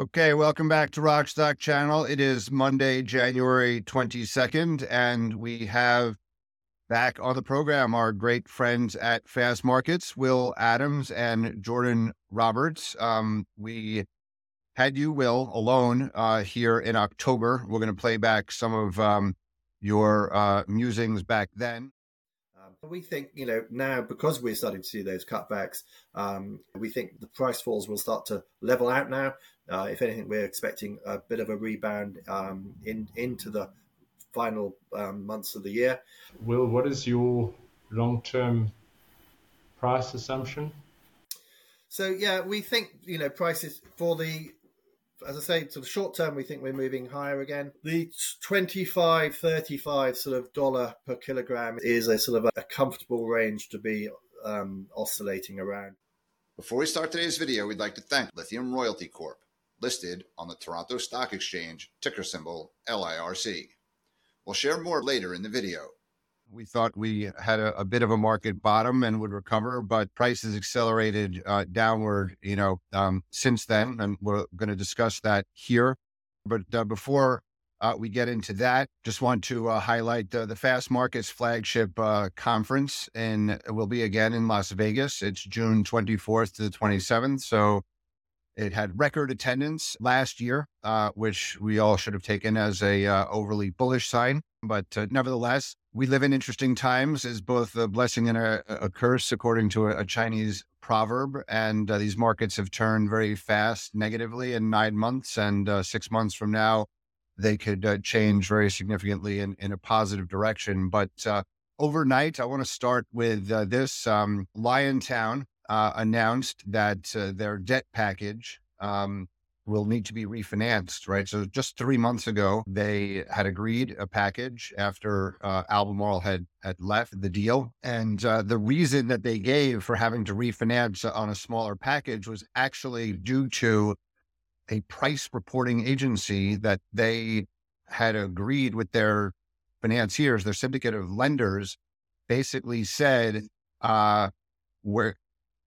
Okay, welcome back to Rockstock Channel. It is Monday, January 22nd, and we have back on the program our great friends at Fast Markets, Will Adams and Jordan Roberts. Um, we had you, Will, alone uh, here in October. We're going to play back some of um, your uh, musings back then. Um, we think, you know, now because we're starting to see those cutbacks, um, we think the price falls will start to level out now. Uh, if anything, we're expecting a bit of a rebound um, in into the final um, months of the year. Will, what is your long-term price assumption? So yeah, we think you know prices for the as I say, to the short term, we think we're moving higher again. The 25, 35 sort of dollar per kilogram is a sort of a, a comfortable range to be um, oscillating around. Before we start today's video, we'd like to thank Lithium Royalty Corp, listed on the Toronto Stock Exchange, ticker symbol LIRC. We'll share more later in the video. We thought we had a, a, bit of a market bottom and would recover, but prices accelerated uh, downward, you know, um, since then. And we're going to discuss that here. But uh, before uh, we get into that, just want to uh, highlight the Fast Markets flagship uh, conference, and it will be again in Las Vegas. It's June 24th to the 27th. So it had record attendance last year, uh, which we all should have taken as a overly bullish sign. But nevertheless, we live in interesting times is both a blessing and a, a curse, according to a, a Chinese proverb. And uh, these markets have turned very fast negatively in nine months. And uh, six months from now, they could uh, change very significantly in, in a positive direction. But uh, overnight, I want to start with uh, this. Um, Liontown uh, announced that their debt package um, will need to be refinanced, right? So just three months ago, they had agreed a package after uh, Albemarle had had left the deal, and uh, the reason that they gave for having to refinance on a smaller package was actually due to a price reporting agency that they had agreed with their financiers, their syndicate of lenders, basically said, uh, "We're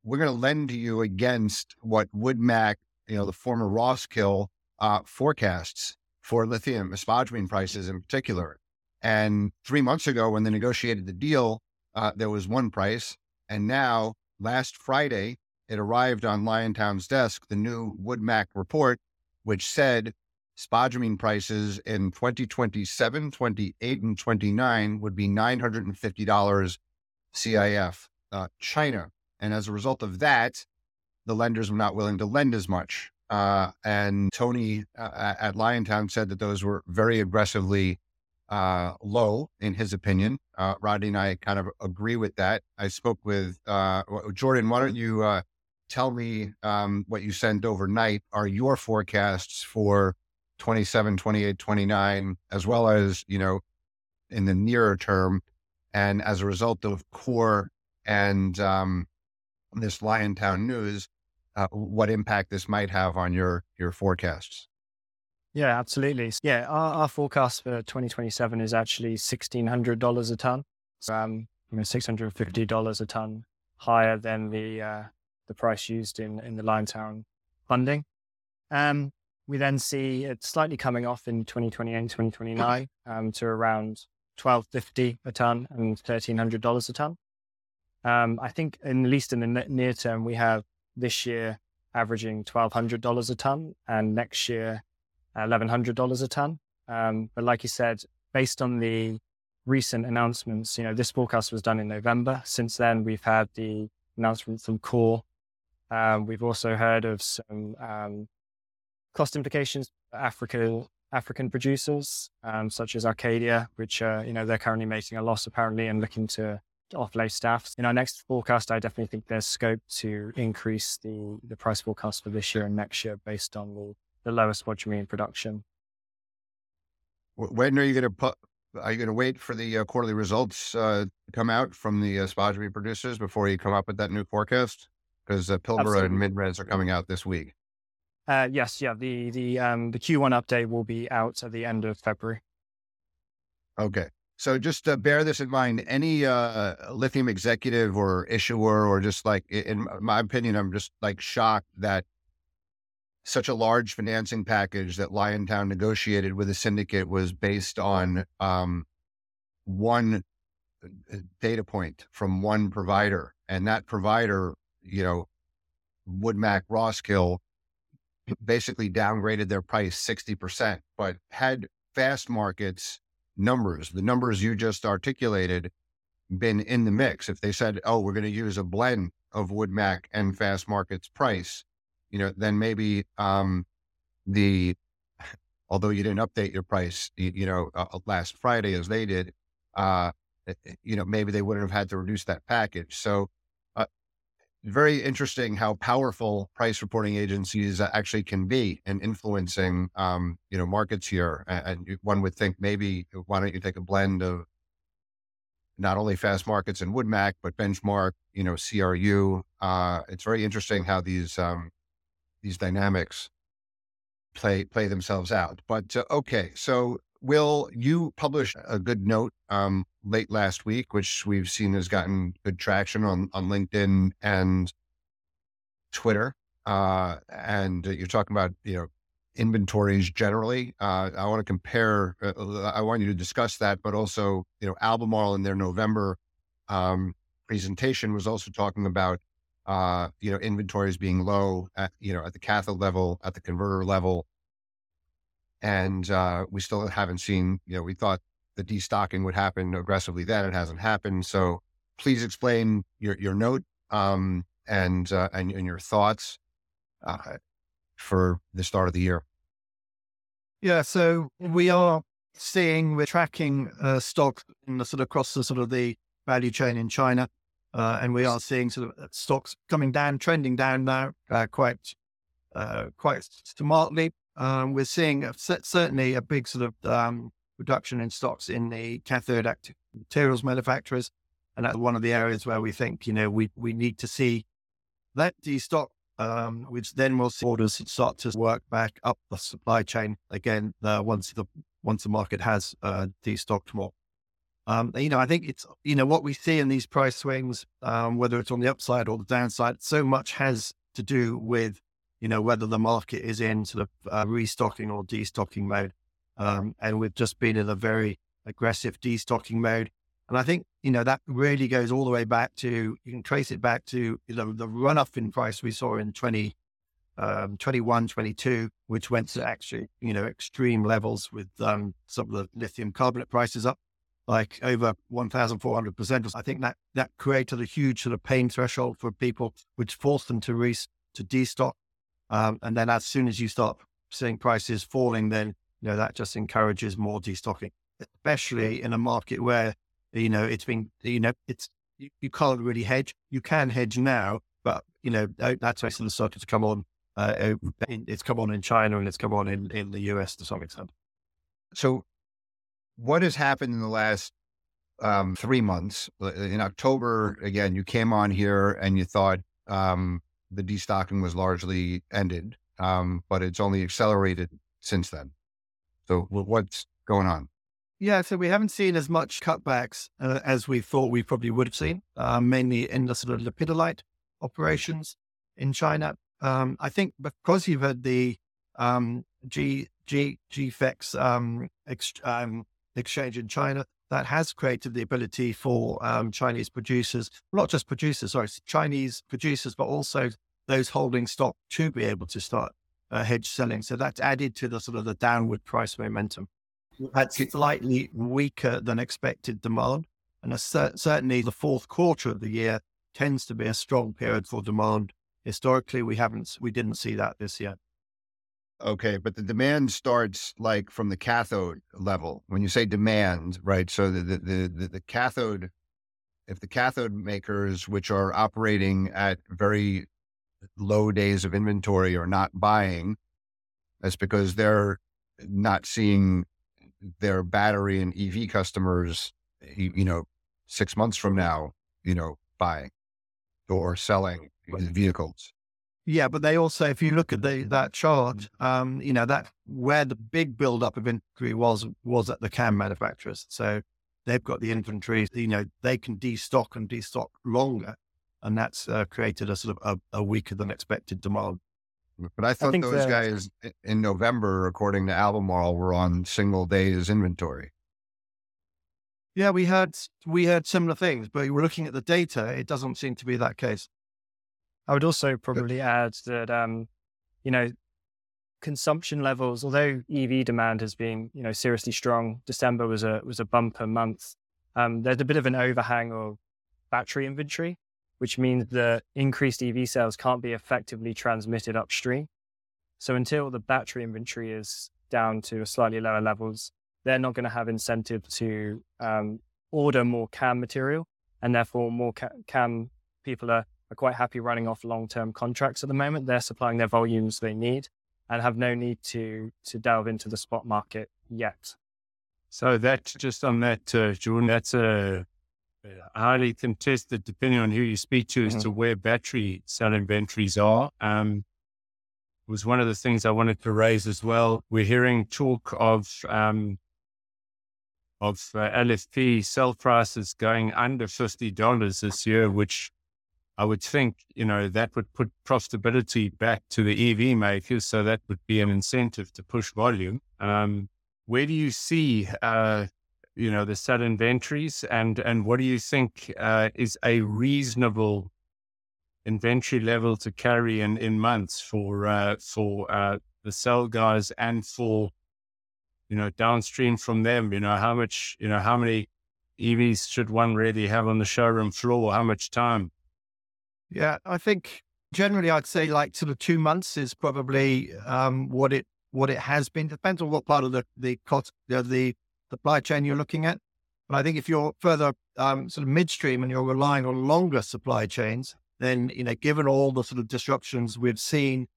we're going to lend to you against what Woodmac you know, the former Roskill uh, forecasts for lithium spodumene prices in particular. And three months ago, when they negotiated the deal, uh, there was one price. And now, last Friday, it arrived on Liontown's desk, the new Woodmac report, which said spodumene prices in 2027, 28, and 29 would be $950 CIF uh, China. And as a result of that, the lenders were not willing to lend as much. Uh, and Tony uh, at Liontown said that those were very aggressively uh, low, in his opinion. Uh, Rodney and I kind of agree with that. I spoke with uh, Jordan. Why don't you uh, tell me um, what you sent overnight are your forecasts for 27, 28, 29, as well as, you know, in the nearer term. And as a result of core and um, this Liontown news, uh, what impact this might have on your your forecasts. Yeah, absolutely. Yeah, our, our forecast for 2027 is actually $1,600 a ton. Um, I mean, $650 a ton higher than the uh, the price used in, in the Liontown funding. Um, we then see it slightly coming off in 2028 and 2029 um, to around 1250 a ton and $1,300 a ton. Um, I think, in, at least in the near term, we have this year averaging $1,200 a ton and next year $1,100 a ton. Um, but like you said, based on the recent announcements, you know, this forecast was done in November. Since then, we've had the announcement from Core. Um, we've also heard of some um, cost implications for Africa, African producers, um, such as Arcadia, which, uh, you know, they're currently making a loss apparently and looking to offload staff. In our next forecast, I definitely think there's scope to increase the, the price forecast for this year and next year based on the, the lower spodumene production. When are you going to put? Are you going to wait for the uh, quarterly results uh, to come out from the uh, spodumene producers before you come up with that new forecast? Because uh, Pilbara and MinRes are coming out this week. Uh, yes, yeah. The the um, the Q1 update will be out at the end of February. Okay. So just uh, bear this in mind. Any uh, lithium executive or issuer, or just like, in my opinion, I'm just like shocked that such a large financing package that Liontown negotiated with a syndicate was based on um, one uh, data point from one provider, and that provider, you know, Woodmac Roskill, basically downgraded their price sixty percent, but had Fastmarkets numbers, the numbers you just articulated, been in the mix. If they said, "Oh, we're going to use a blend of Woodmac and Fast Markets price," you know, then maybe um, the although you didn't update your price, you, you know, uh, uh last Friday as they did, uh, eh, eh, you know, maybe they wouldn't have had to reduce that package. So, very interesting how powerful price reporting agencies actually can be in influencing, um, you know, markets here. And, one would think maybe why don't you take a blend of not only fast markets and Woodmac, but benchmark, you know, CRU. Uh, it's very interesting how these um, these dynamics play play themselves out. But uh, okay, so Will, you published a good note um, late last week, which we've seen has gotten good traction on on LinkedIn and Twitter. Uh, and you're talking about you know inventories generally. Uh, I want to compare. Uh, I want you to discuss that, but also you know Albemarle in their November um, presentation was also talking about uh, you know, inventories being low at, you know, at the cathode level, at the converter level. And uh, we still haven't seen, you know, we thought the destocking would happen aggressively then. It hasn't happened. So please explain your, your note um, and, uh, and, and your thoughts uh, for the start of the year. Yeah. So we are seeing, we're tracking uh, stock in the sort of across the sort of the value chain in China. Uh, and we are seeing sort of uh, stocks coming down, trending down now, uh, quite quite smartly. Um, we're seeing a, certainly a big sort of um, reduction in stocks in the cathode active materials manufacturers, and that's one of the areas where we think you know we we need to see that destock, um, which then will see orders start to work back up the supply chain again uh, once the once the market has uh, destocked more. Um, you know, I think it's, you know, what we see in these price swings, um, whether it's on the upside or the downside, so much has to do with, you know, whether the market is in sort of uh, restocking or destocking mode. Um, and we've just been in a very aggressive destocking mode. And I think, you know, that really goes all the way back to, you can trace it back to, you know, the run up in price we saw in 20, um, 21, 22, which went to actually, you know, extreme levels with um, some of the lithium carbonate prices up like over 1,400%. I think that that created a huge sort of pain threshold for people, which forced them to re- to destock. Um, and then as soon as you start seeing prices falling, then you know that just encourages more destocking, especially in a market where you know it's been you know it's you, you can't really hedge. You can hedge now, but you know that's actually started to come on. Uh, it's come on in China and it's come on in, in the US to some extent. So what has happened in the last um, three months? In October, again, you came on here and you thought um, the destocking was largely ended, um, but it's only accelerated since then. So, what's going on? Yeah, so we haven't seen as much cutbacks uh, as we thought we probably would have seen, uh, mainly in the sort of lepidolite operations in China. Um, I think because you've had the um, G G GFEX um, ex, um, exchange in China that has created the ability for um, Chinese producers, not just producers, sorry, Chinese producers, but also those holding stock to be able to start uh, hedge selling. So that's added to the sort of the downward price momentum. That's slightly weaker than expected demand. And cer- certainly the fourth quarter of the year tends to be a strong period for demand. Historically, we haven't, we didn't see that this year. Okay, but the demand starts like from the cathode level. When you say demand, right? So the the the, the cathode, if the cathode makers, which are operating at very low days of inventory, are not buying, that's because they're not seeing their battery and EV customers, you know, six months from now, you know, buying or selling vehicles. Yeah, but they also, if you look at the that chart, um, you know that where the big buildup of inventory was was at the CAM manufacturers. So they've got the inventory. You know they can destock and destock longer, and that's uh, created a sort of a, a, weaker than expected demand. But I thought think those the- guys in November, according to Albemarle, were on single days inventory. Yeah, we heard we heard similar things, but we're looking at the data. It doesn't seem to be that case. I would also probably add that, um, you know, consumption levels, although EV demand has been, you know, seriously strong, December was a was a bumper month. Um, there's a bit of an overhang of battery inventory, which means that increased EV sales can't be effectively transmitted upstream. So until the battery inventory is down to a slightly lower levels, they're not going to have incentive to um, order more CAM material, and therefore more ca- CAM people are are quite happy running off long-term contracts at the moment. They're supplying their volumes they need and have no need to to delve into the spot market yet. So that just on that, uh, Jordan, that's a highly contested, depending on who you speak to, as Mhm. to where battery cell inventories are. Um, was one of the things I wanted to raise as well. We're hearing talk of um, of uh, LFP cell prices going under fifty dollars this year, which I would think you know that would put profitability back to the EV makers, so that would be an incentive to push volume. Um, where do you see uh, you know the cell inventories, and and what do you think uh, is a reasonable inventory level to carry in in months for uh, for uh, the cell guys and for you know downstream from them? You know how much you know how many EVs should one really have on the showroom floor? How much time? Yeah, I think generally I'd say like sort of two months is probably um, what it what it has been. Depends on what part of the the cost the, the supply chain you're looking at. But I think if you're further um, sort of midstream and you're relying on longer supply chains, then you know, given all the sort of disruptions we've seen,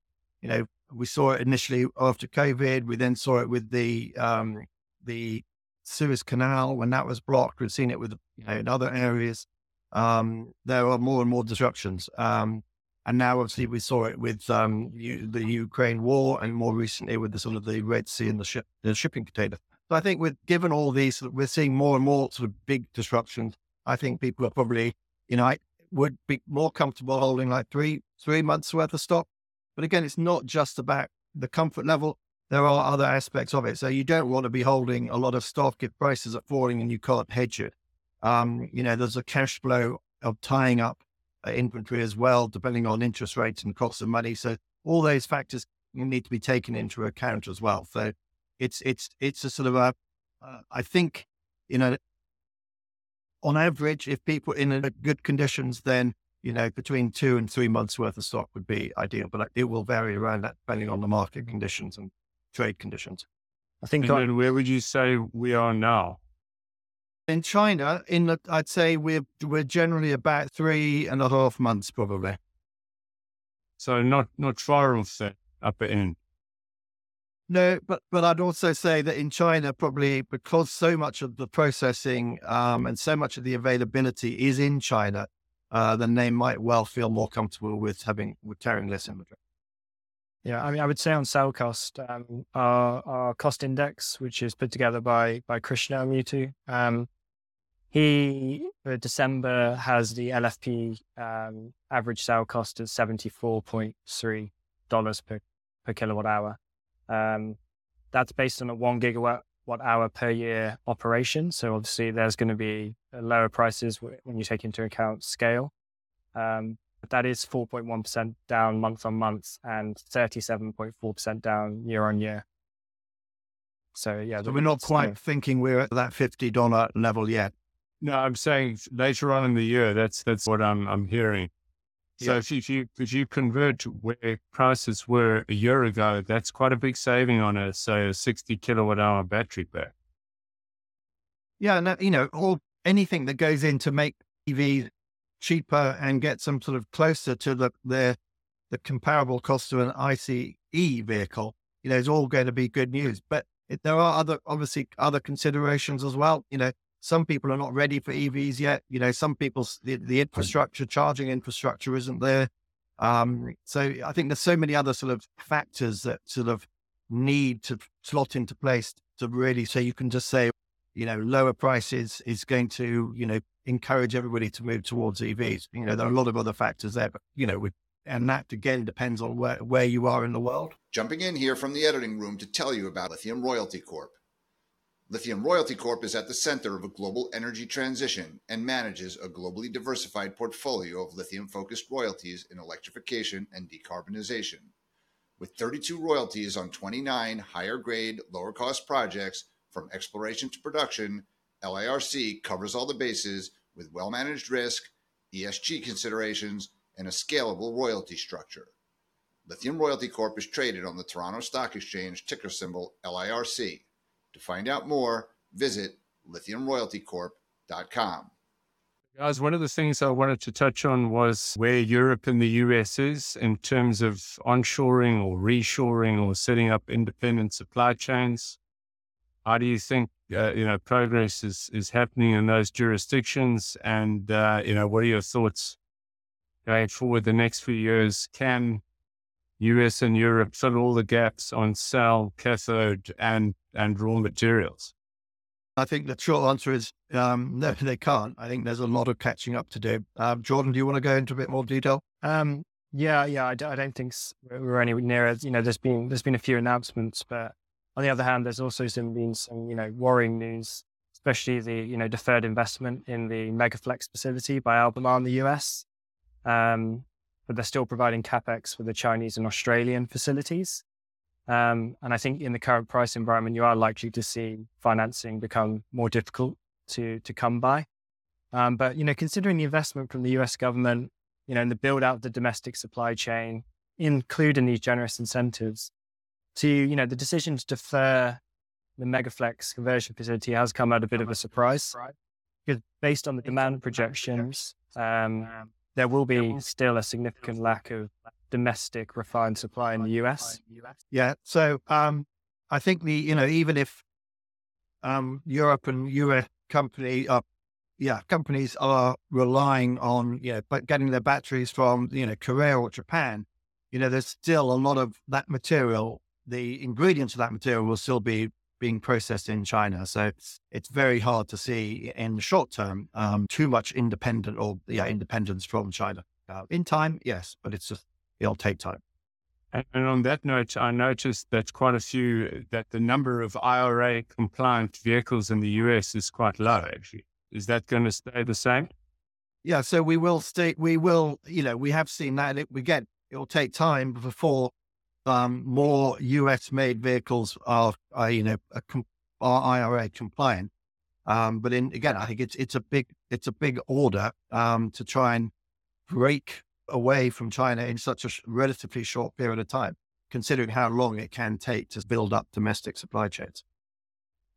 you know, we saw it initially after COVID. We then saw it with the um, the Suez Canal when that was blocked. We've seen it with you know in other areas. Um, there are more and more disruptions. Um, and now, obviously, we saw it with um, the Ukraine war, and more recently with the sort of the Red Sea and the ship, the shipping container. So I think, with given all these, we're seeing more and more sort of big disruptions. I think people are probably, you know, I would be more comfortable holding like three three months worth of stock. But again, it's not just about the comfort level. There are other aspects of it. So you don't want to be holding a lot of stock if prices are falling and you can't hedge it. Um, you know, there's a cash flow of tying up uh, inventory as well, depending on interest rates and cost of money. So all those factors need to be taken into account as well. So it's it's it's a sort of a, uh, I think, you know, on average, if people in a good conditions, then you know between two and three months worth of stock would be ideal. But it will vary around that depending on the market conditions and trade conditions. I think And I- then where would you say we are now? In China, in the, I'd say we're we're generally about three and a half months probably. So not not far off that upper end. No, but but I'd also say that in China, probably because so much of the processing um, and so much of the availability is in China, uh, then they might well feel more comfortable with having with carrying less inventory. Yeah, I mean, I would say on cell cost, um, our, our cost index, which is put together by by Krishna Mutu, um, he for December has the LFP um, average sale cost of seventy four point three dollars per per kilowatt hour. Um, that's based on a one gigawatt watt hour per year operation. So obviously, there's going to be lower prices when you take into account scale. Um, but that is 4.1% down month on month and 37.4% down year on year. So yeah, So we're not quite uh, thinking we're at that fifty dollar level yet. No, I'm saying later on in the year. That's that's what I'm I'm hearing. So Yeah. if you if you if you convert to where prices were a year ago, that's quite a big saving on a say a 60 kilowatt hour battery pack. Yeah, no, you know, all anything that goes in to make EV cheaper and get some sort of closer to the the, the comparable cost of an ICE vehicle, you know, is all going to be good news. But it, there are other obviously other considerations as well. You know, some people are not ready for EVs yet. You know, some people's the, the infrastructure, charging infrastructure isn't there. Um, so I think there's so many other sort of factors that sort of need to slot into place to really so you can just say you know, lower prices is going to, you know, encourage everybody to move towards EVs. You know, there are a lot of other factors there, but you know, with And that again depends on where, where you are in the world. Jumping in here from the editing room to tell you about Lithium Royalty Corp. Lithium Royalty Corp is at the center of a global energy transition and manages a globally diversified portfolio of lithium focused royalties in electrification and decarbonization. With 32 royalties on 29 higher grade, lower cost projects from exploration to production, LIRC covers all the bases with well managed risk, ESG considerations, and a scalable royalty structure. Lithium Royalty Corp is traded on the Toronto Stock Exchange, ticker symbol LIRC. To find out more, visit lithiumroyaltycorp.com. Guys, one of the things I wanted to touch on was where Europe and the US is in terms of onshoring or reshoring or setting up independent supply chains. How do you think uh, you know progress is is happening in those jurisdictions? And uh, you know, what are your thoughts going forward the next few years? Can US and Europe fill all the gaps on cell, cathode, and and raw materials? I think the short answer is um, no, they can't. I think there's a lot of catching up to do. Um, Jordan, do you want to go into a bit more detail? Um, yeah, yeah, I d- I don't think we're anywhere near it. You know, there's been there's been a few announcements, but on the other hand, there's also some been some you know worrying news, especially the you know deferred investment in the Megaflex facility by Albemarle in the US. Um, but they're still providing capex for the Chinese and Australian facilities. Um, and I think in the current price environment, you are likely to see financing become more difficult to to come by. Um, but you know, considering the investment from the U.S. government, you know, and the build out of the domestic supply chain, including these generous incentives, to you know, the decision to defer the Megaflex conversion facility has come at a bit of a surprise. Because based on the demand projections, um, there will be still a significant lack of domestic refined supply in the US. Yeah. So um, I think the you know even if um, Europe and US company are yeah companies are relying on you know but getting their batteries from you know Korea or Japan, you know there's still a lot of that material. The ingredients of that material will still be being processed in China. So it's, it's very hard to see in the short term um, too much independent or yeah independence from China. Uh, in time, yes, but it's just it'll take time. And on that note, I noticed that quite a few that the number of IRA compliant vehicles in the US is quite low. Actually, is that going to stay the same? Yeah, so we will stay. We will, you know, we have seen that. It, we get it will take time before um, more US made vehicles are, are you know, are IRA compliant. Um, but in, again, I think it's, it's a big, it's a big order um, to try and break away from China in such a sh- relatively short period of time, considering how long it can take to build up domestic supply chains.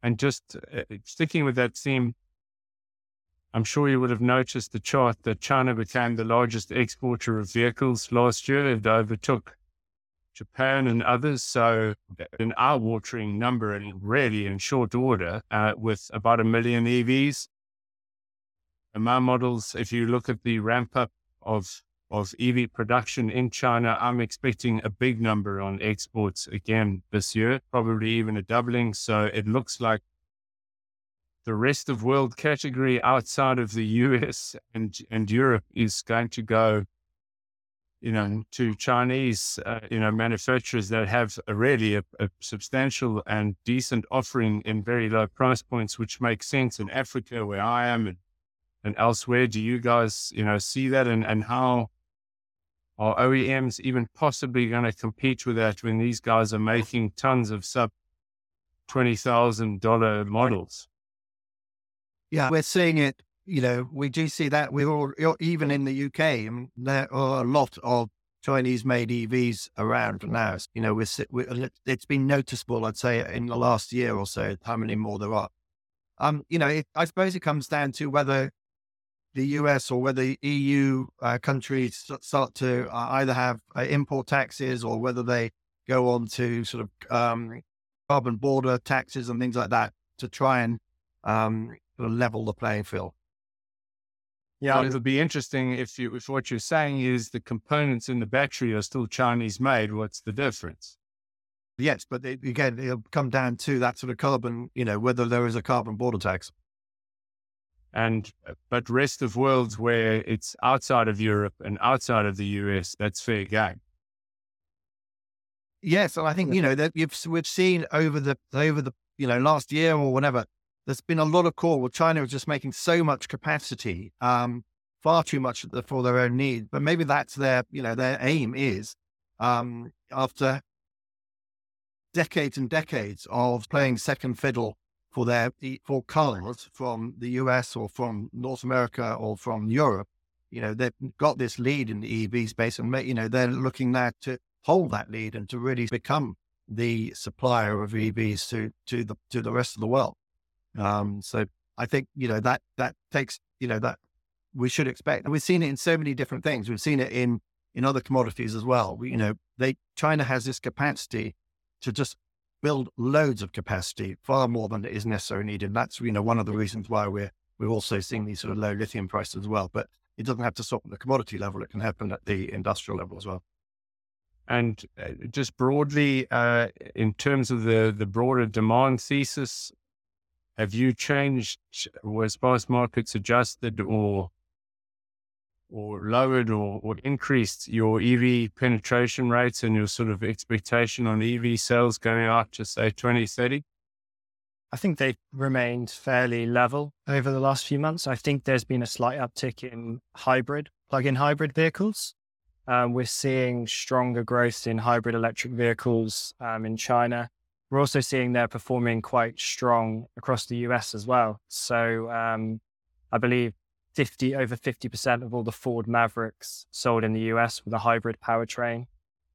And just uh, sticking with that theme, I'm sure you would have noticed the chart that China became the largest exporter of vehicles last year. It overtook Japan and others. So an eye-watering number and really in short order uh, with about a million EVs. And my models, if you look at the ramp up of of EV production in China, I'm expecting a big number on exports again this year, probably even a doubling. So it looks like the rest of world category outside of the US and, and Europe is going to go you know, to Chinese, uh, you know, manufacturers that have a really a, a, substantial and decent offering in very low price points, which makes sense in Africa where I am and, and elsewhere. Do you guys, you know, see that and, and how are OEMs even possibly going to compete with that when these guys are making tons of sub $20,000 models? Yeah, we're seeing it you know, we do see that we're all, even in the UK, there are a lot of Chinese made EVs around now. You know, we're, it's been noticeable, I'd say, in the last year or so, how many more there are. Um, you know, it, I suppose it comes down to whether the US or whether EU uh, countries start to uh, either have uh, import taxes or whether they go on to sort of um, carbon border taxes and things like that to try and um, sort of level the playing field. Yeah, it'll be interesting if you if what you're saying is the components in the battery are still Chinese made. What's the difference? Yes, but it, again, it'll come down to that sort of carbon. You know, whether there is a carbon border tax. And uh, but rest of world where it's outside of Europe and outside of the US, that's fair game. Yes, and I think you know that you've we've seen over the over the you know last year or whatever, there's been a lot of call. Well, China is just making so much capacity, um, far too much for their own need. But maybe that's their you know their aim is um, after decades and decades of playing second fiddle for their for cars from the US or from North America or from Europe. You know, they've got this lead in the EV space and, you know, they're looking now to hold that lead and to really become the supplier of EVs to, to the, to the rest of the world. Um, so I think, you know, that, that takes, you know, that we should expect, and we've seen it in so many different things. We've seen it in, in other commodities as well. We, you know, they, China has this capacity to just build loads of capacity, far more than is necessarily needed. That's you know one of the reasons why we're we're also seeing these sort of low lithium prices as well. But it doesn't have to stop at the commodity level; it can happen at the industrial level as well. And uh, just broadly, uh, in terms of the the broader demand thesis, have you changed? Was markets adjusted, or or lowered or, or increased your EV penetration rates and your sort of expectation on EV sales going out to say 2030? I think they've remained fairly level over the last few months. I think there's been a slight uptick in hybrid, plug in hybrid vehicles. Um, we're seeing stronger growth in hybrid electric vehicles um, in China. We're also seeing they're performing quite strong across the US as well. So um, I believe 50 over 50% of all the Ford Mavericks sold in the US with a hybrid powertrain.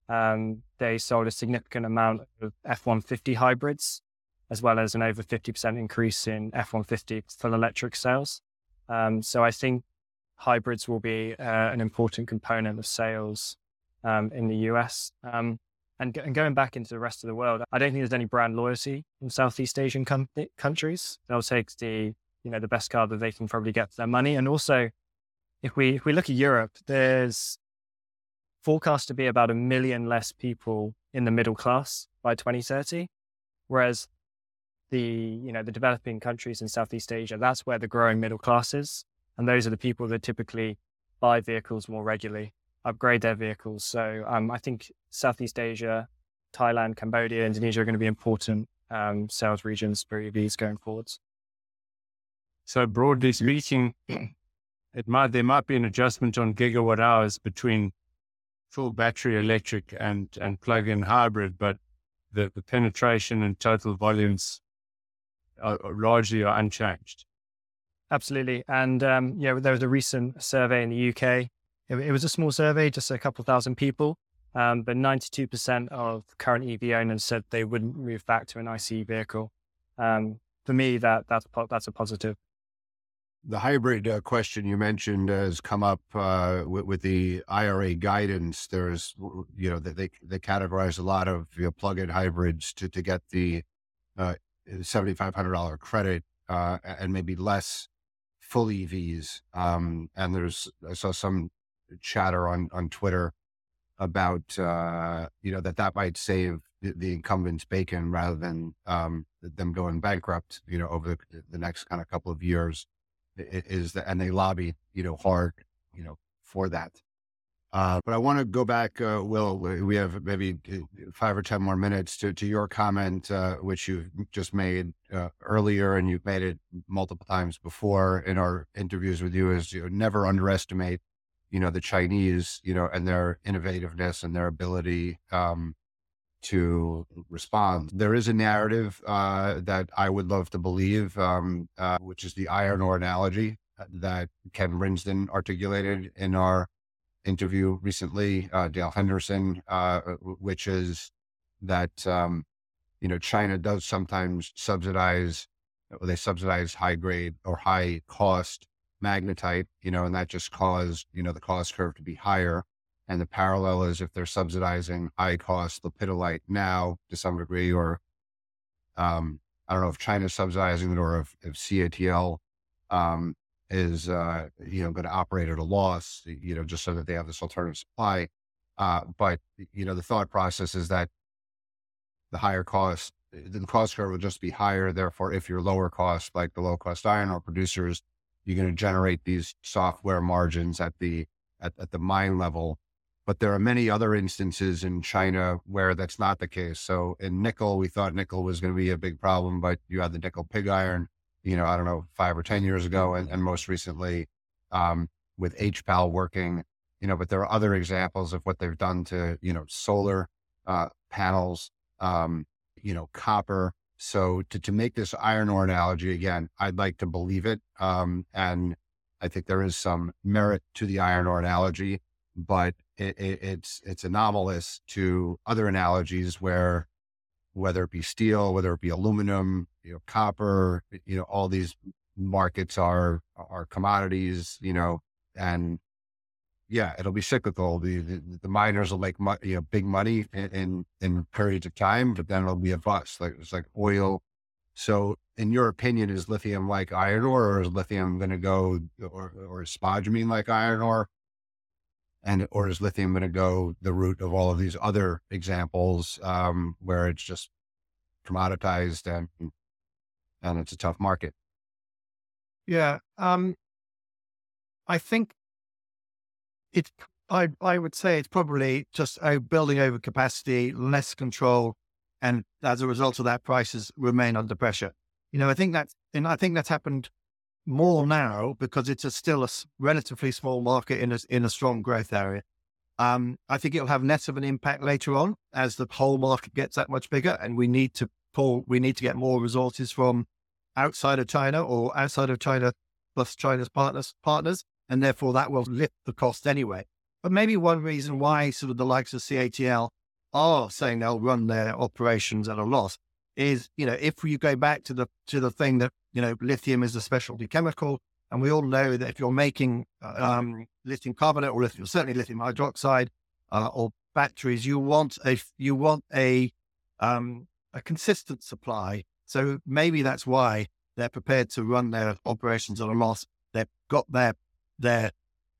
Um, they sold a significant amount of F 150 hybrids, as well as an over 50% increase in F 150 full electric sales. Um, so I think hybrids will be uh, an important component of sales um, in the US. Um, and, and, going back into the rest of the world, I don't think there's any brand loyalty in Southeast Asian com- countries. They'll take the you know the best car that they can probably get for their money. And also, if we if we look at Europe, there's forecast to be about a million less people in the middle class by 2030, whereas the you know the developing countries in Southeast Asia, that's where the growing middle class is, and those are the people that typically buy vehicles more regularly, upgrade their vehicles. So um, I think Southeast Asia, Thailand, Cambodia, Indonesia are going to be important um, sales regions for EVs going forwards. So broadly speaking, it might there might be an adjustment on gigawatt hours between full battery electric and and plug-in hybrid, but the, the penetration and total volumes are, are largely are unchanged. Absolutely, and um, yeah, there was a recent survey in the UK. It, it was a small survey, just a couple thousand people, um, but 92% of current EV owners said they wouldn't move back to an ICE vehicle. Um, for me, that that's that's a positive the hybrid uh, question you mentioned has come up uh, with, with, the IRA guidance. There's, you know, they they categorize a lot of you know, plug-in hybrids to to get the uh, seventy five hundred dollar credit uh, and maybe less full EVs. Um, and there's I saw some chatter on on Twitter about uh, you know that that might save the, the incumbents bacon rather than um, them going bankrupt. You know, over the, the next kind of couple of years is that, and they lobby, you know, hard, you know, for that. Uh, but I want to go back, uh, Will. We have maybe uh, five or ten more minutes to to your comment, uh, which you just made uh, earlier, and you've made it multiple times before in our interviews with you. Is you know, never underestimate, you know, the Chinese, you know, and their innovativeness and their ability um, to respond. There is a narrative uh, that I would love to believe, um, uh, which is the iron ore analogy uh, that Ken Brinsden articulated in our interview recently, uh, Dale Henderson, uh, which is that um, you know China does sometimes subsidize, they subsidize high grade or high cost magnetite, you know, and that just caused you know the cost curve to be higher. And the parallel is if they're subsidizing high cost lepidolite now to some degree, or um, I don't know if China's subsidizing it or if, if CATL um, is, uh, you know, going to operate at a loss, you know, just so that they have this alternative supply. Uh, but, you know, the thought process is that the higher cost, the cost curve will just be higher. Therefore, if you're lower cost, like the low cost iron ore producers, you're going to generate these software margins at the at, at the mine level. But there are many other instances in China where that's not the case. So in nickel, we thought nickel was going to be a big problem, but you had the nickel pig iron, you know, I don't know, five or 10 years ago. And, and most recently um, with HPAL working, you know, but there are other examples of what they've done to, you know, solar uh, panels, um, you know, copper. So to, to make this iron ore analogy again, I'd like to believe it. Um, and I think there is some merit to the iron ore analogy, but it, it, it's it's anomalous to other analogies where whether it be steel, whether it be aluminum, you know, copper, you know, all these markets are are commodities, you know, and yeah, it'll be cyclical. The the, the miners will make mo- you know big money in, in, in periods of time, but then it'll be a bust. Like it's like oil. So, in your opinion, is lithium like iron ore, or is lithium going to go, or or is spodumene like iron ore? And or is lithium going to go the route of all of these other examples um, where it's just commoditized and and it's a tough market? Yeah, um, I think it. I I would say it's probably just uh, building over capacity, less control, and as a result of that, prices remain under pressure. You know, I think that's and I think that's happened more now because it's a still a relatively small market in a, in a strong growth area. Um, I think it'll have less of an impact later on as the whole market gets that much bigger, and we need to pull, we need to get more resources from outside of China or outside of China plus China's partners, partners, and therefore that will lift the cost anyway. But maybe one reason why sort of the likes of CATL are saying they'll run their operations at a loss is, you know, if you go back to the to the thing that you know, lithium is a specialty chemical. And we all know that if you're making uh, um, lithium carbonate or lithium, certainly lithium hydroxide uh, or batteries, you want a you want a um, a consistent supply. So maybe that's why they're prepared to run their operations at a loss. They've got their their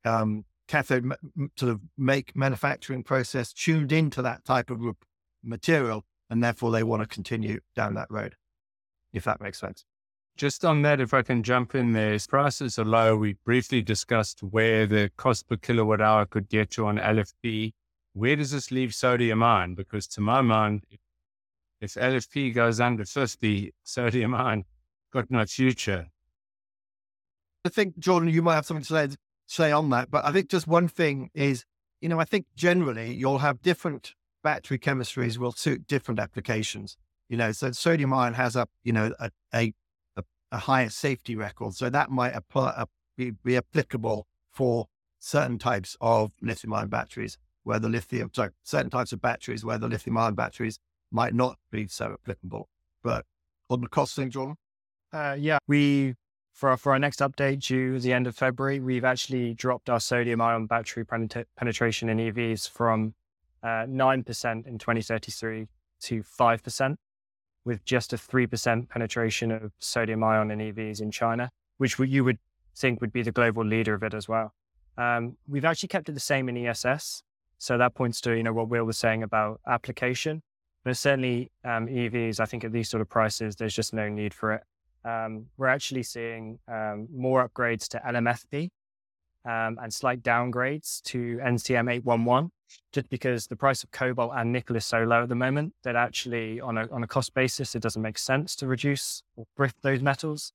um, cathode sort of make manufacturing process tuned into that type of material, and therefore they want to continue down that road. If that makes sense. Just on that, if I can jump in there, prices are low. We briefly discussed where the cost per kilowatt hour could get to on LFP. Where does this leave sodium ion? Because to my mind, if LFP goes under 50, sodium ion got no future. I think, Jordan, you might have something to say, say on that, but I think just one thing is, you know, I think generally you'll have different battery chemistries will suit different applications. You know, so sodium ion has a, you know, a, a a higher safety record. So that might apply, uh, be, be applicable for certain types of lithium ion batteries where the lithium, sorry, certain types of batteries where the lithium ion batteries might not be so applicable. But on the cost thing, Jordan? Uh, yeah, we, for, for our next update due the end of February, we've actually dropped our sodium ion battery penetration in EVs from uh, 9% in 2033 to 5% with just a 3% penetration of sodium ion in EVs in China, which you would think would be the global leader of it as well. Um, we've actually kept it the same in ESS. So that points to, you know, what Will was saying about application. But certainly um, EVs, I think at these sort of prices, there's just no need for it. Um, we're actually seeing um, more upgrades to LMFP um, and slight downgrades to NCM 811 just because the price of cobalt and nickel is so low at the moment that actually on a, on a cost basis, it doesn't make sense to reduce or thrift those metals.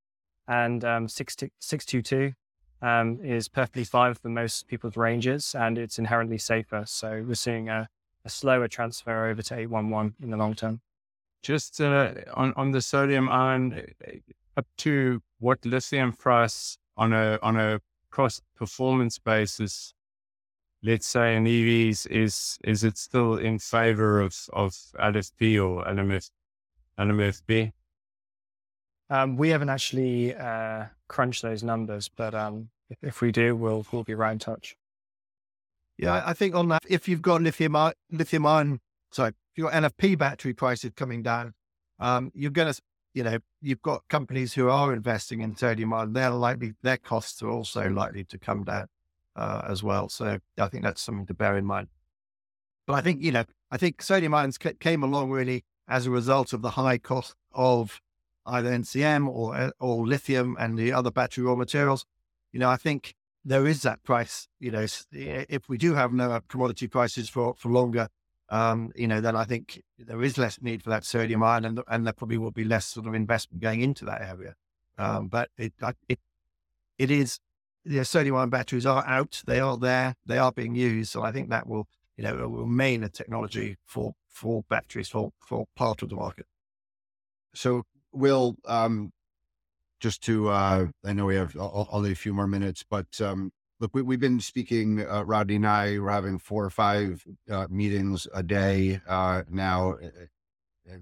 And um, 622 um, is perfectly fine for most people's ranges and it's inherently safer. So we're seeing a, a slower transfer over to 811 in the long term. Just uh, on, on the sodium ion, uh, up to what lithium price on a on a cost performance basis let's say in EVs, is is it still in favor of of LFP or LMF LMFP? Um, we haven't actually uh, crunched those numbers, but um, if, if, we do, we'll we'll be right in touch. Yeah, I think on that, if you've got lithium lithium ion, sorry, if you've got LFP battery prices coming down, um, you're going to, you know, you've got companies who are investing in sodium ion. They're likely their costs are also likely to come down uh, as well. So I think that's something to bear in mind. But I think, you know, I think sodium ions came along really as a result of the high cost of either NCM or, uh, or lithium and the other battery raw materials. you know, I think there is that price. You know, if we do have no commodity prices for for longer, um, you know, then I think there is less need for that sodium ion, and and there probably will be less sort of investment going into that area. Um, but it it it is the sodium ion batteries are out, they are there, they are being used. So I think that will you know will remain a technology for for batteries for for part of the market. So, Will, um, just to, uh, I know we have only a few more minutes, but um, look, we, have been speaking, uh, Rodney and I, we're having four or five uh, meetings a day uh, now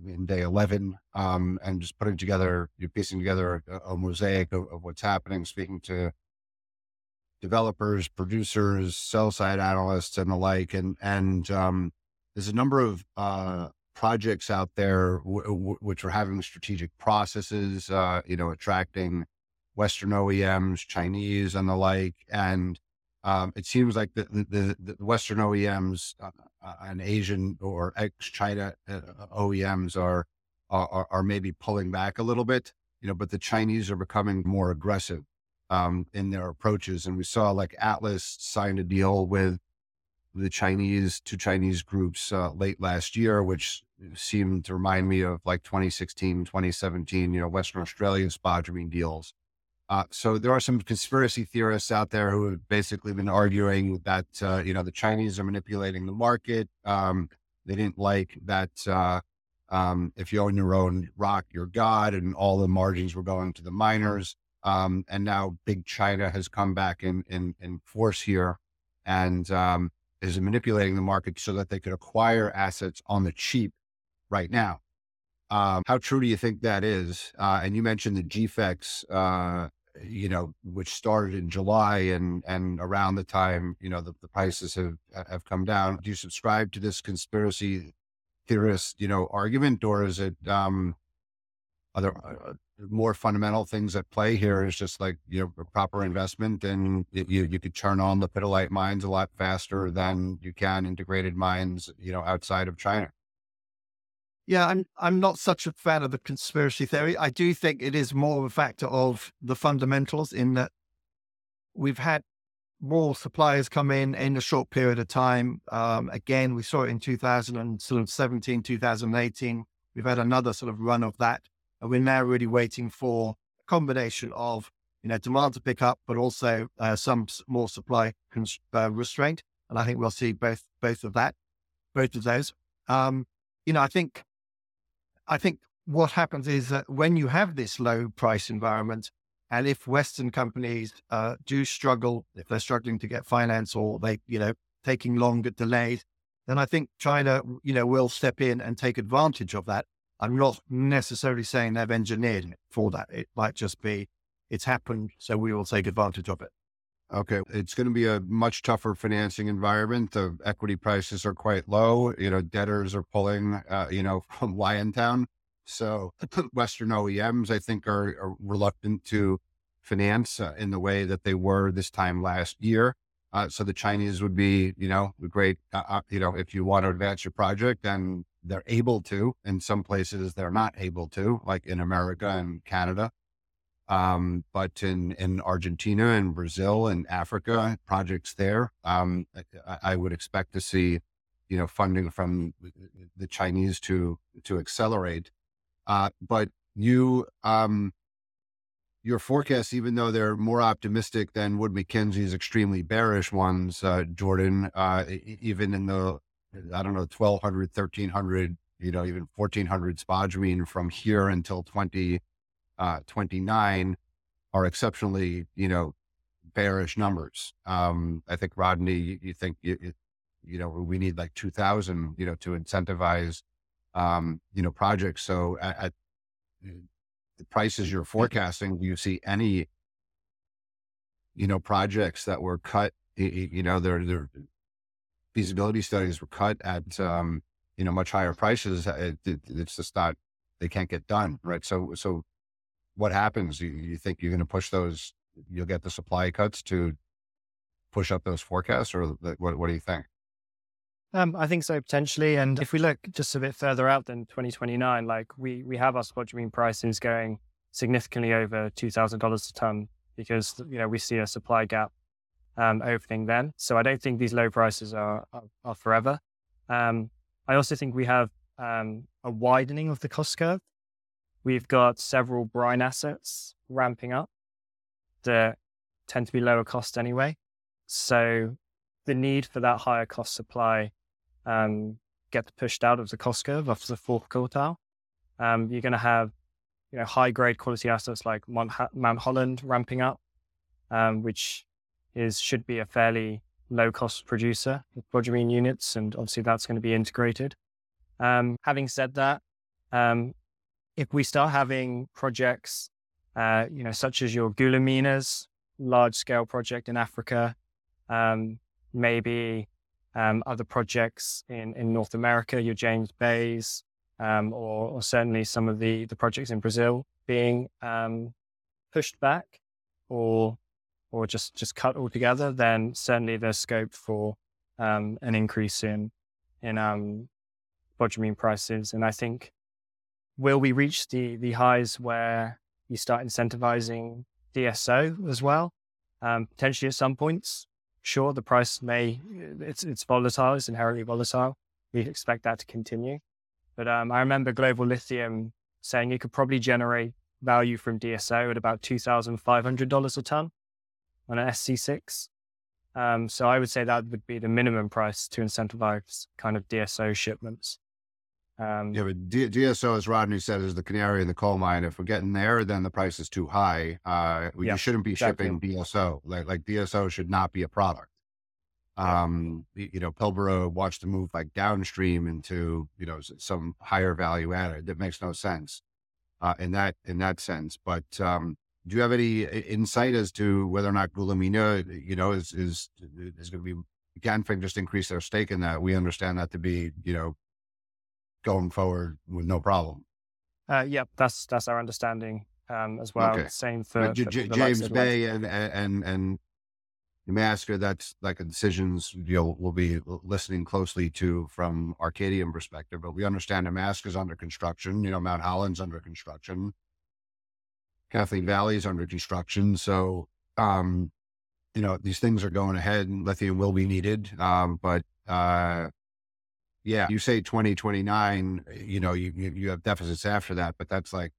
in day 11, um, and just putting together, you're piecing together a, a mosaic of, of, what's happening, speaking to developers, producers, sell side analysts, and the like. And, and um, there's a number of uh, projects out there w- w- which are having strategic processes, uh, you know, attracting Western OEMs, Chinese, and the like. And um, it seems like the, the, the Western OEMs uh, uh, and Asian or ex-China uh, OEMs are, are are maybe pulling back a little bit, you know, but the Chinese are becoming more aggressive um, in their approaches. And we saw like Atlas signed a deal with the Chinese, two Chinese groups uh, late last year, which seemed to remind me of like 2016, 2017, you know, Western Australian spodumene deals. Uh, so there are some conspiracy theorists out there who have basically been arguing that, uh, you know, the Chinese are manipulating the market. Um, they didn't like that uh, um, if you own your own rock, you're God, and all the margins were going to the miners. Um, and now big China has come back in, in, in force here. And um, is manipulating the market so that they could acquire assets on the cheap right now. Um, how true do you think that is? Uh, and you mentioned the GFEX, uh, you know, which started in July and and around the time, you know, the, the prices have have come down. Do you subscribe to this conspiracy theorist, you know, argument, or is it um, other uh, more fundamental things at play here is just like you know proper investment and you you could turn on the lepidolite mines a lot faster than you can integrated mines you know outside of China. Yeah, I'm I'm not such a fan of the conspiracy theory. I do think it is more of a factor of the fundamentals in that we've had more suppliers come in in a short period of time. Um, again, we saw it in 2017, 2018. We've had another sort of run of that and we're now really waiting for a combination of, you know, demand to pick up, but also uh, some more supply uh, restraint. And I think we'll see both, both of that, both of those. Um, you know, I think, I think what happens is that when you have this low price environment, and if Western companies uh, do struggle, if they're struggling to get finance or they, you know, taking longer delays, then I think China, you know, will step in and take advantage of that I'm not necessarily saying they've engineered it for that. It might just be it's happened, so we will take advantage of it. Okay. It's going to be a much tougher financing environment. The equity prices are quite low. You know, debtors are pulling, uh, you know, from Liontown. So Western OEMs, I think, are, are reluctant to finance uh, in the way that they were this time last year. Uh, so the Chinese would be, you know, great, uh, uh, you know, if you want to advance your project, then they're able to. In some places, they're not able to, like in America and Canada. Um, but in, in Argentina and Brazil and Africa, projects there, um, I, I, would expect to see, you know, funding from the Chinese to to accelerate. Uh, but you, um, your forecasts, even though they're more optimistic than Wood Mackenzie's extremely bearish ones, uh, Jordan, uh, even in the I don't know, 1200, 1300, you know, even 1400 spodumene from here until 2029 uh, 29 are exceptionally, you know, bearish numbers. Um, I think Rodney, you, you think, you, you, know, we need like 2000, you know, to incentivize, um, you know, projects. So at, at the prices you're forecasting, do you see any, you know, projects that were cut, you know, they're, they're, feasibility studies were cut at um, you know much higher prices, uh, it, it, it's just not they can't get done, right? So so what happens? You, you think you're going to push those? You'll get the supply cuts to push up those forecasts, or what? What do you think? Um, I think so potentially. And if we look just a bit further out than 2029, like we we have our spodumene prices going significantly over two thousand dollars a ton because you know we see a supply gap um, opening then. So I don't think these low prices are are, are forever. Um, I also think we have um, a widening of the cost curve. We've got several brine assets ramping up that tend to be lower cost anyway. So the need for that higher cost supply um, gets pushed out of the cost curve of the fourth quartile. Um, you're going to have you know high grade quality assets like Mount, Mount Holland ramping up, um, which is should be a fairly low cost producer of spodumene units, and obviously that's going to be integrated. Um, having said that, um, if we start having projects, uh, you know, such as your Goulamina's large scale project in Africa, um, maybe um, other projects in, in North America, your James Bays, um, or, or, certainly some of the, the projects in Brazil being um, pushed back or or just, just cut altogether, then certainly there's scope for um, an increase in in um, spodumene prices. And I think will we reach the the highs where you start incentivizing DSO as well? Um, potentially at some points, sure, the price may it's it's volatile, it's inherently volatile. We expect that to continue. But um, I remember Global Lithium saying you could probably generate value from DSO at about two thousand five hundred dollars a ton on an SC6. Um, so I would say that would be the minimum price to incentivize kind of DSO shipments. Um, yeah, but D- DSO, as Rodney said, is the canary in the coal mine. If we're getting there, then the price is too high. Uh, yeah, you shouldn't be exactly. shipping DSO. Like, like DSO should not be a product. Um, you know, Pilbara wants to move like downstream into you know some higher value added. That makes no sense uh, in that in that sense. But um, do you have any insight as to whether or not Goulamina, you know, is is is going to be Ganfeng just increase their stake in that? We understand that to be, you know, going forward with no problem. Uh, yep, that's that's our understanding um, as well. Okay. Same for, J- J- James Bay and and and Nemaska. That's like a decisions you know we'll be listening closely to from Arcadium perspective. But we understand Nemaska is under construction. You know, Mount Holland's under construction. Kathleen Valley is under construction. So, um, you know, these things are going ahead and lithium will be needed. Um, but, uh, yeah, you say 2029, you know, you, you have deficits after that, but that's like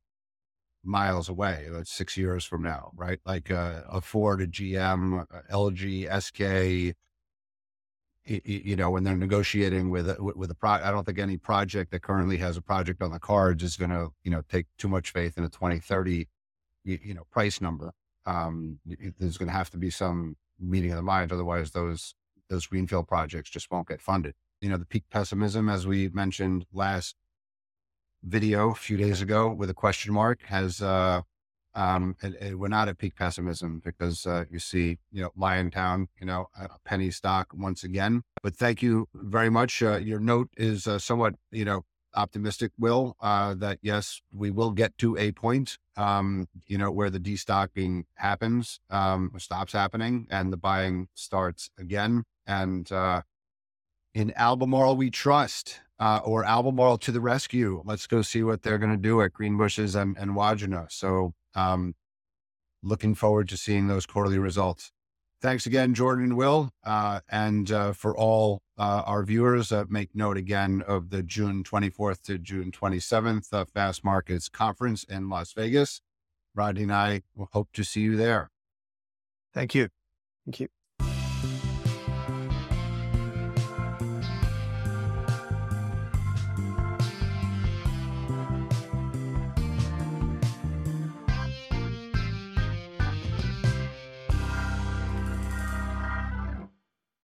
miles away. That's six years from now, right? Like uh, a Ford, a GM, a LG, SK, you know, when they're negotiating with a, with a pro, I don't think any project that currently has a project on the cards is going to, you know, take too much faith in a 2030 you, you know, price number. Um, there's going to have to be some meeting of the minds. Otherwise, those, those greenfield projects just won't get funded. You know, the peak pessimism, as we mentioned last video a few days ago with a question mark has, uh, um, we're not at peak pessimism because, uh, you see, you know, Liontown, you know, a penny stock once again, but thank you very much. Uh, your note is, uh, somewhat, you know, optimistic, Will, uh, that yes, we will get to a point, um, you know, where the destocking happens, um, stops happening and the buying starts again. And uh, in Albemarle, we trust, uh, or Albemarle to the rescue. Let's go see what they're going to do at Greenbushes and, and Wodgina. So, um, looking forward to seeing those quarterly results. Thanks again, Jordan and Will. Uh, and uh, for all uh, our viewers, make note again of the June 24th to June 27th uh, Fastmarkets Conference in Las Vegas. Rodney and I hope to see you there. Thank you. Thank you.